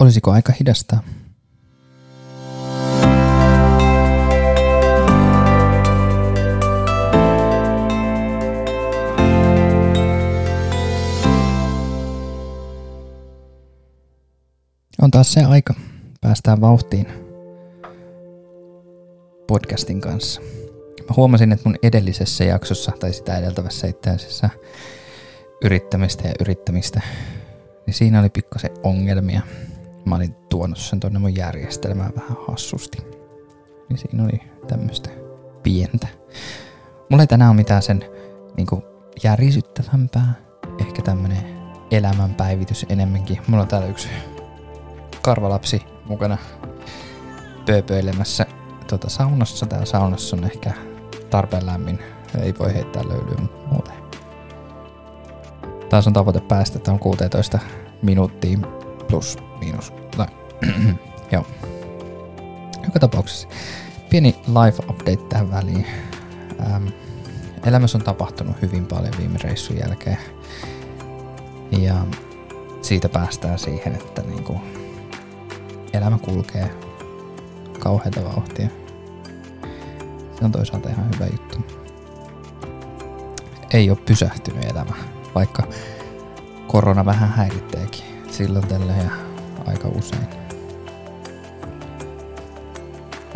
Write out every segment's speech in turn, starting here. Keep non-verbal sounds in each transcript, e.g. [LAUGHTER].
Olisiko aika hidastaa? On taas se aika. Päästään vauhtiin podcastin kanssa. Mä huomasin, että mun edellisessä jaksossa, tai sitä edeltävässä itse asiassa, yrittämistä ja yrittämistä, niin siinä oli pikkasen ongelmia. Mä olin tuonut sen tonne mun järjestelmään vähän hassusti. Niin siinä oli tämmöistä pientä. Mulla ei tänään ole mitään sen niin järisyttävämpää. Ehkä tämmönen elämänpäivitys enemmänkin. Mulla on täällä yksi karvalapsi mukana pööpöilemässä tuota saunassa. Täällä saunassa on ehkä tarpeen lämmin. Ei voi heittää löylyä muuten. Taas on tavoite päästä, että on 16 minuuttia plus miinus. No, [CLEARS THROAT] joo. Joka tapauksessa pieni live update tähän väliin. Ähm, elämässä on tapahtunut hyvin paljon viime reissun jälkeen. Ja siitä päästään siihen, että niinku elämä kulkee kauheita vauhtia. Se on toisaalta ihan hyvä juttu. Ei ole pysähtynyt elämä, vaikka korona vähän häiritteekin silloin tällä ja aika usein.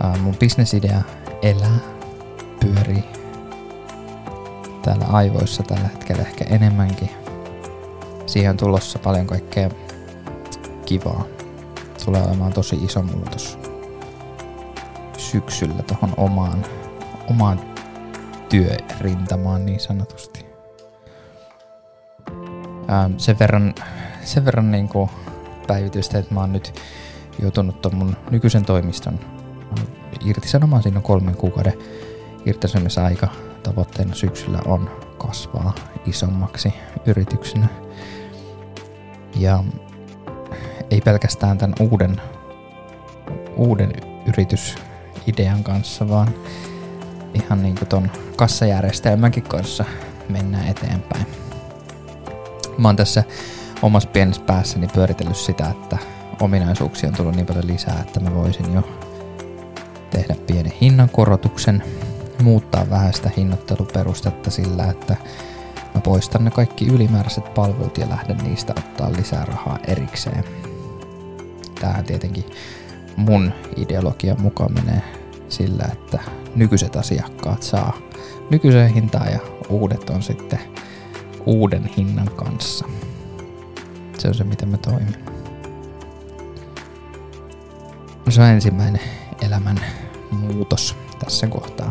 Uh, mun bisnesidea elää, pyörii täällä aivoissa tällä hetkellä ehkä enemmänkin. Siihen on tulossa paljon kaikkea kivaa. Tulee olemaan tosi iso muutos syksyllä tuohon omaan, omaan työrintamaan niin sanotusti. Ähm, sen verran, sen verran niin kuin päivitystä, että mä oon nyt joutunut ton mun nykyisen toimiston irtisanomaan. Siinä on kolmen kuukauden irtisanomisaika. Tavoitteena syksyllä on kasvaa isommaksi yrityksenä. Ja ei pelkästään tämän uuden, uuden yritysidean kanssa, vaan ihan niin kuin ton kassajärjestelmänkin kanssa mennään eteenpäin. Mä oon tässä omassa pienessä päässäni pyöritellyt sitä, että ominaisuuksia on tullut niin paljon lisää, että mä voisin jo tehdä pienen hinnankorotuksen, muuttaa vähän sitä hinnoitteluperustetta sillä, että mä poistan ne kaikki ylimääräiset palvelut ja lähden niistä ottaa lisää rahaa erikseen. Tämähän tietenkin mun ideologian mukaan menee sillä, että nykyiset asiakkaat saa nykyiseen hintaan ja uudet on sitten uuden hinnan kanssa. Se on se, miten mä toimin. Se on ensimmäinen elämän muutos tässä kohtaa.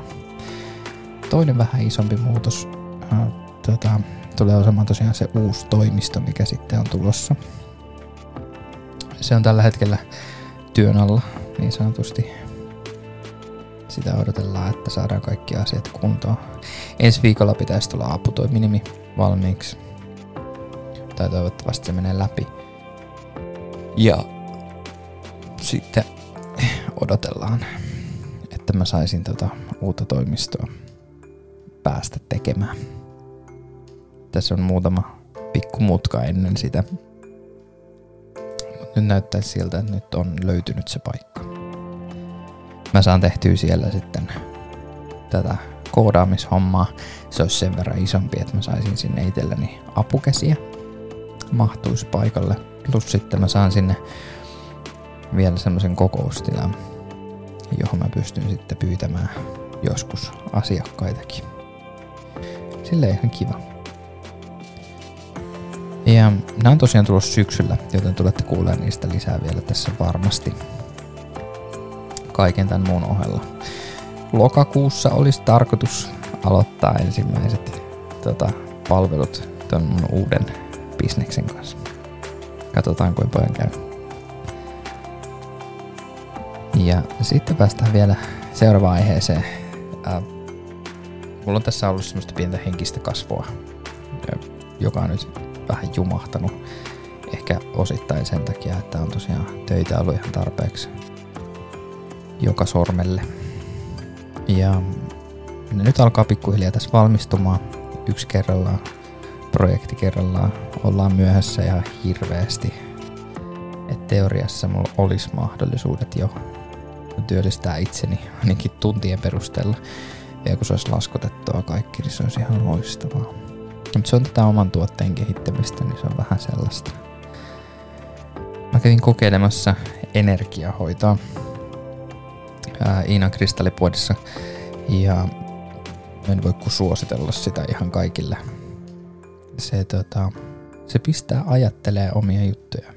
Toinen vähän isompi muutos äh, tota, tulee olemaan tosiaan se uusi toimisto, mikä sitten on tulossa. Se on tällä hetkellä työn alla niin sanotusti. Sitä odotellaan, että saadaan kaikki asiat kuntoon. Ensi viikolla pitäisi tulla aputoiminimi valmiiksi. Tai toivottavasti se menee läpi. Ja sitten odotellaan, että mä saisin tota uutta toimistoa päästä tekemään. Tässä on muutama pikku mutka ennen sitä. Mutta nyt näyttää siltä, että nyt on löytynyt se paikka. Mä saan tehtyä siellä sitten tätä koodaamishommaa. Se olisi sen verran isompi, että mä saisin sinne itselleni apukäsiä. Mahtuisi paikalle. Plus sitten mä saan sinne vielä semmoisen kokoustilan, johon mä pystyn sitten pyytämään joskus asiakkaitakin. Silleen ihan kiva. Ja nämä on tosiaan tulossa syksyllä, joten tulette kuulemaan niistä lisää vielä tässä varmasti kaiken tämän muun ohella. Lokakuussa olisi tarkoitus aloittaa ensimmäiset tota, palvelut ton mun uuden bisneksen kanssa. Katsotaan kuinka paljon käy. Ja sitten päästään vielä seuraavaan aiheeseen. Äh, mulla on tässä ollut semmoista pientä henkistä kasvua, joka on nyt vähän jumahtanut. Ehkä osittain sen takia, että on tosiaan töitä ollut ihan tarpeeksi joka sormelle. Ja nyt alkaa pikkuhiljaa tässä valmistumaan yksi kerrallaan, projekti kerrallaan. Ollaan myöhässä ja hirveästi. Että teoriassa mulla olisi mahdollisuudet jo työllistää itseni ainakin tuntien perusteella. Ja kun se olisi laskutettua kaikki, niin se olisi ihan loistavaa. Mutta se on tätä oman tuotteen kehittämistä, niin se on vähän sellaista. Mä kävin kokeilemassa energiahoitoa ää, Iinan kristallipuodissa ja en voi kuin suositella sitä ihan kaikille. Se, tota, se pistää ajattelee omia juttuja,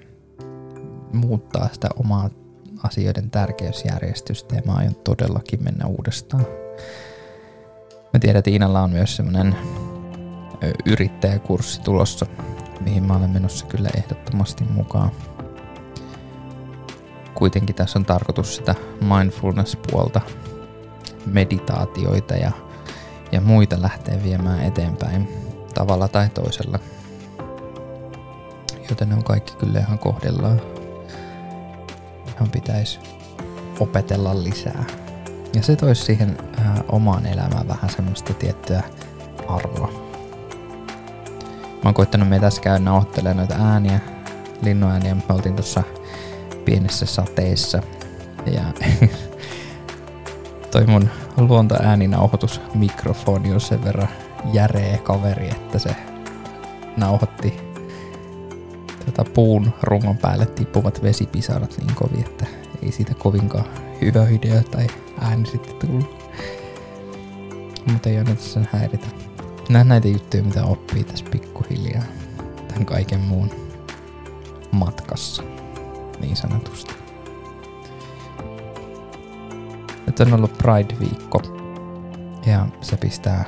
muuttaa sitä omaa asioiden tärkeysjärjestystä ja mä aion todellakin mennä uudestaan. Mä tiedän, että Iinalla on myös semmonen yrittäjäkurssi tulossa, mihin mä olen menossa kyllä ehdottomasti mukaan. Kuitenkin tässä on tarkoitus sitä mindfulness-puolta, meditaatioita ja, ja muita lähteä viemään eteenpäin tavalla tai toisella. Joten ne on kaikki kyllä ihan kohdellaan. Ihan pitäisi opetella lisää. Ja se toisi siihen äh, omaan elämään vähän semmoista tiettyä arvoa. Mä oon koittanut me tässä käydä nauhoittelemaan noita ääniä, linnuääniä. Me oltiin tuossa pienessä sateessa. Ja [LAUGHS] toi mun luontoääninauhoitusmikrofoni on sen verran järeä kaveri, että se nauhoitti tota puun rungon päälle tippuvat vesipisarat niin kovin, että ei siitä kovinkaan hyvä video tai ääni sitten tullut. Mutta ei anneta sen häiritä. Nämä näitä juttuja, mitä oppii tässä pikkuhiljaa tämän kaiken muun matkassa, niin sanotusti. Nyt on ollut Pride-viikko ja se pistää,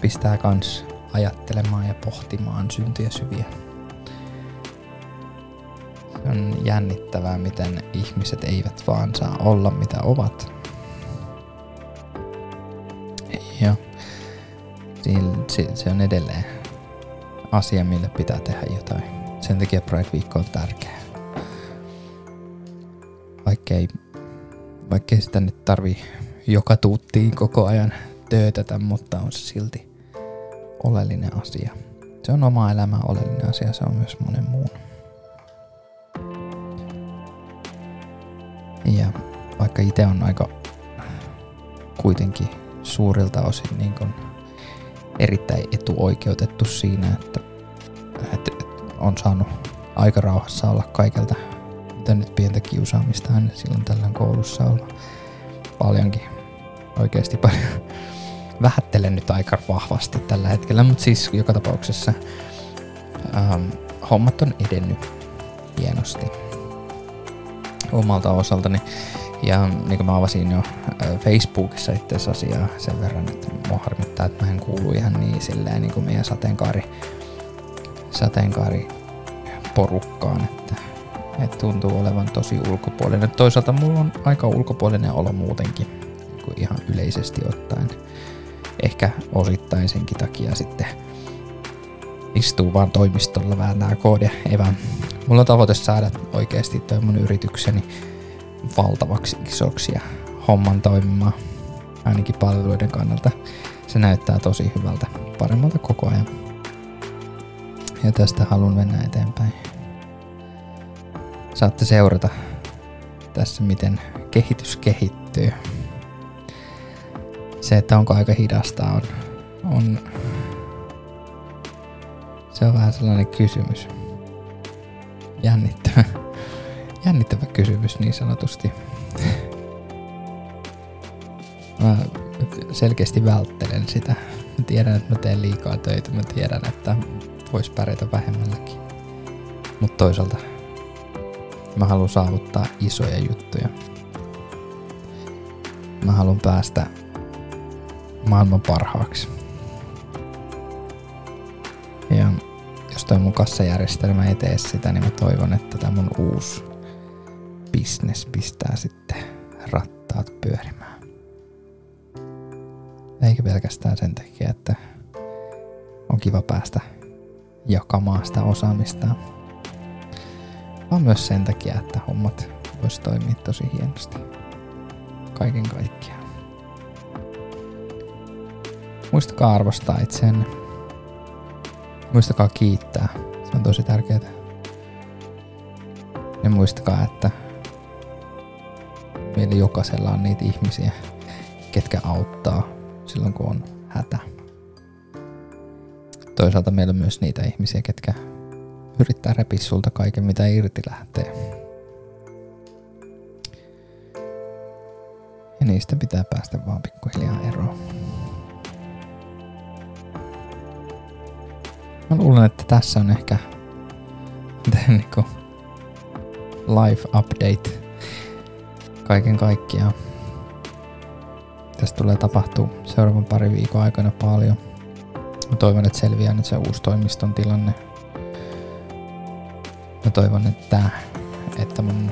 pistää kans ajattelemaan ja pohtimaan syntyjä syviä. Jännittävää, miten ihmiset eivät vaan saa olla mitä ovat. Ja se on edelleen asia, mille pitää tehdä jotain. Sen takia Pride-viikko on tärkeä. Vaikkei, vaikkei sitä nyt tarvi joka tuuttiin koko ajan töötätä, mutta on se silti oleellinen asia. Se on oma elämä oleellinen asia, se on myös monen muun. Vaikka itse on aika kuitenkin suurilta osin niin kun erittäin etuoikeutettu siinä, että, että on saanut aika rauhassa olla kaikelta, mitä nyt pientä kiusaamista hän silloin tällä koulussa olla paljonkin, oikeasti paljon. [LAUGHS] Vähättelen nyt aika vahvasti tällä hetkellä, mutta siis joka tapauksessa ähm, hommat on edennyt hienosti omalta osaltani. Ja niin kuin mä avasin jo Facebookissa itse asiaa sen verran, että mua harmittaa, että mä en kuulu ihan niin silleen niin kuin meidän sateenkaari, sateenkaari porukkaan, että, että tuntuu olevan tosi ulkopuolinen. Toisaalta mulla on aika ulkopuolinen olo muutenkin, kuin ihan yleisesti ottaen. Ehkä osittain senkin takia sitten istuu vaan toimistolla vääntää koodia. Ei vaan. Mulla on tavoite saada oikeasti toi mun yritykseni valtavaksi isoksi ja homman toimimaan ainakin palveluiden kannalta. Se näyttää tosi hyvältä, paremmalta koko ajan. Ja tästä haluan mennä eteenpäin. Saatte seurata tässä, miten kehitys kehittyy. Se, että onko aika hidasta, on, on se on vähän sellainen kysymys. Jännittävä jännittävä kysymys niin sanotusti. Mä selkeästi välttelen sitä. Mä tiedän, että mä teen liikaa töitä. Mä tiedän, että vois pärjätä vähemmälläkin. Mutta toisaalta mä haluan saavuttaa isoja juttuja. Mä haluan päästä maailman parhaaksi. Ja jos toi mun kassajärjestelmä ei tee sitä, niin mä toivon, että tämä mun uusi business pistää sitten rattaat pyörimään. Eikä pelkästään sen takia, että on kiva päästä jakamaan sitä osaamista, vaan myös sen takia, että hommat vois toimia tosi hienosti. Kaiken kaikkiaan. Muistakaa arvostaa itseänne. Muistakaa kiittää. Se on tosi tärkeää niin muistakaa, että meillä jokaisella on niitä ihmisiä, ketkä auttaa silloin, kun on hätä. Toisaalta meillä on myös niitä ihmisiä, ketkä yrittää repiä sulta kaiken, mitä irti lähtee. Ja niistä pitää päästä vaan pikkuhiljaa eroon. Mä luulen, että tässä on ehkä [LAUGHS] niinku life update kaiken kaikkiaan. Tästä tulee tapahtua seuraavan pari viikon aikana paljon. Mä toivon, että selviää nyt se uusi toimiston tilanne. Mä toivon, että, että mun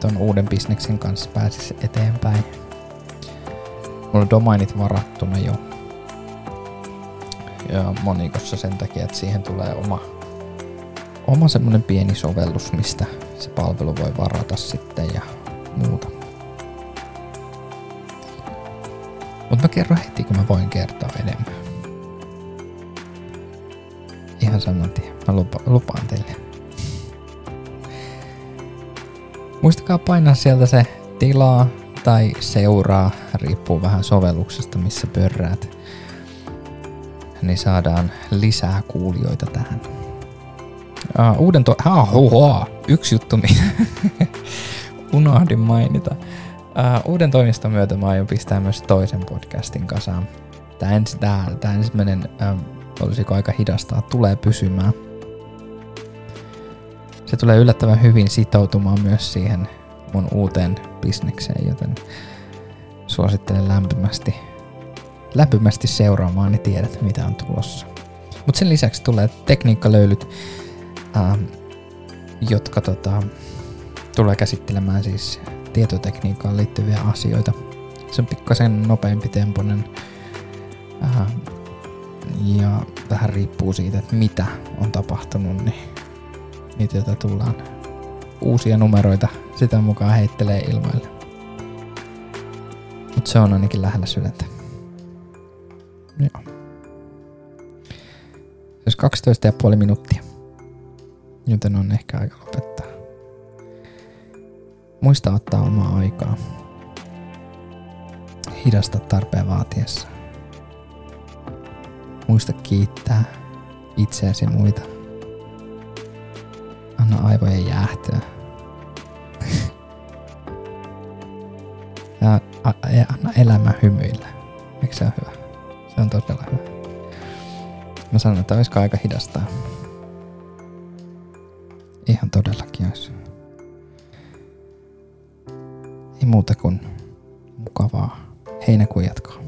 ton uuden bisneksen kanssa pääsisi eteenpäin. Mulla on domainit varattuna jo. Ja monikossa sen takia, että siihen tulee oma, oma semmonen pieni sovellus, mistä se palvelu voi varata sitten ja muuta. Mutta mä kerron heti, kun mä voin kertoa enemmän. Ihan saman tien. Mä lupa, lupaan teille. Muistakaa painaa sieltä se tilaa tai seuraa, riippuu vähän sovelluksesta, missä pörräät. Niin saadaan lisää kuulijoita tähän. Uh, uuden to... Ah, huha. Yksi juttu, mitä [LAUGHS] unohdin mainita. Uh, uuden toimiston myötä mä aion pistää myös toisen podcastin kasaan. Tämä, ens, ensimmäinen, uh, olisiko aika hidastaa, tulee pysymään. Se tulee yllättävän hyvin sitoutumaan myös siihen mun uuteen bisnekseen, joten suosittelen lämpimästi, lämpimästi seuraamaan, niin tiedät mitä on tulossa. Mutta sen lisäksi tulee tekniikkalöylyt, uh, jotka tota, tulee käsittelemään siis tietotekniikkaan liittyviä asioita. Se on pikkasen nopeampi temponen äh, ja vähän riippuu siitä, että mitä on tapahtunut, niin niitä joita tullaan uusia numeroita sitä mukaan heittelee ilmoille. Mutta se on ainakin lähellä sydäntä. Joo. Se olisi 12,5 minuuttia. Joten on ehkä aika lopettaa. Muista ottaa omaa aikaa. Hidasta tarpeen vaatiessa. Muista kiittää itseäsi muita. Anna aivojen jäähtyä. ja, ja anna elämä hymyillä. Eikö se ole hyvä? Se on todella hyvä. Mä sanon, että olisiko aika hidastaa. Ihan todellakin olisi. Ei muuta kuin mukavaa heinäkuun jatkoa.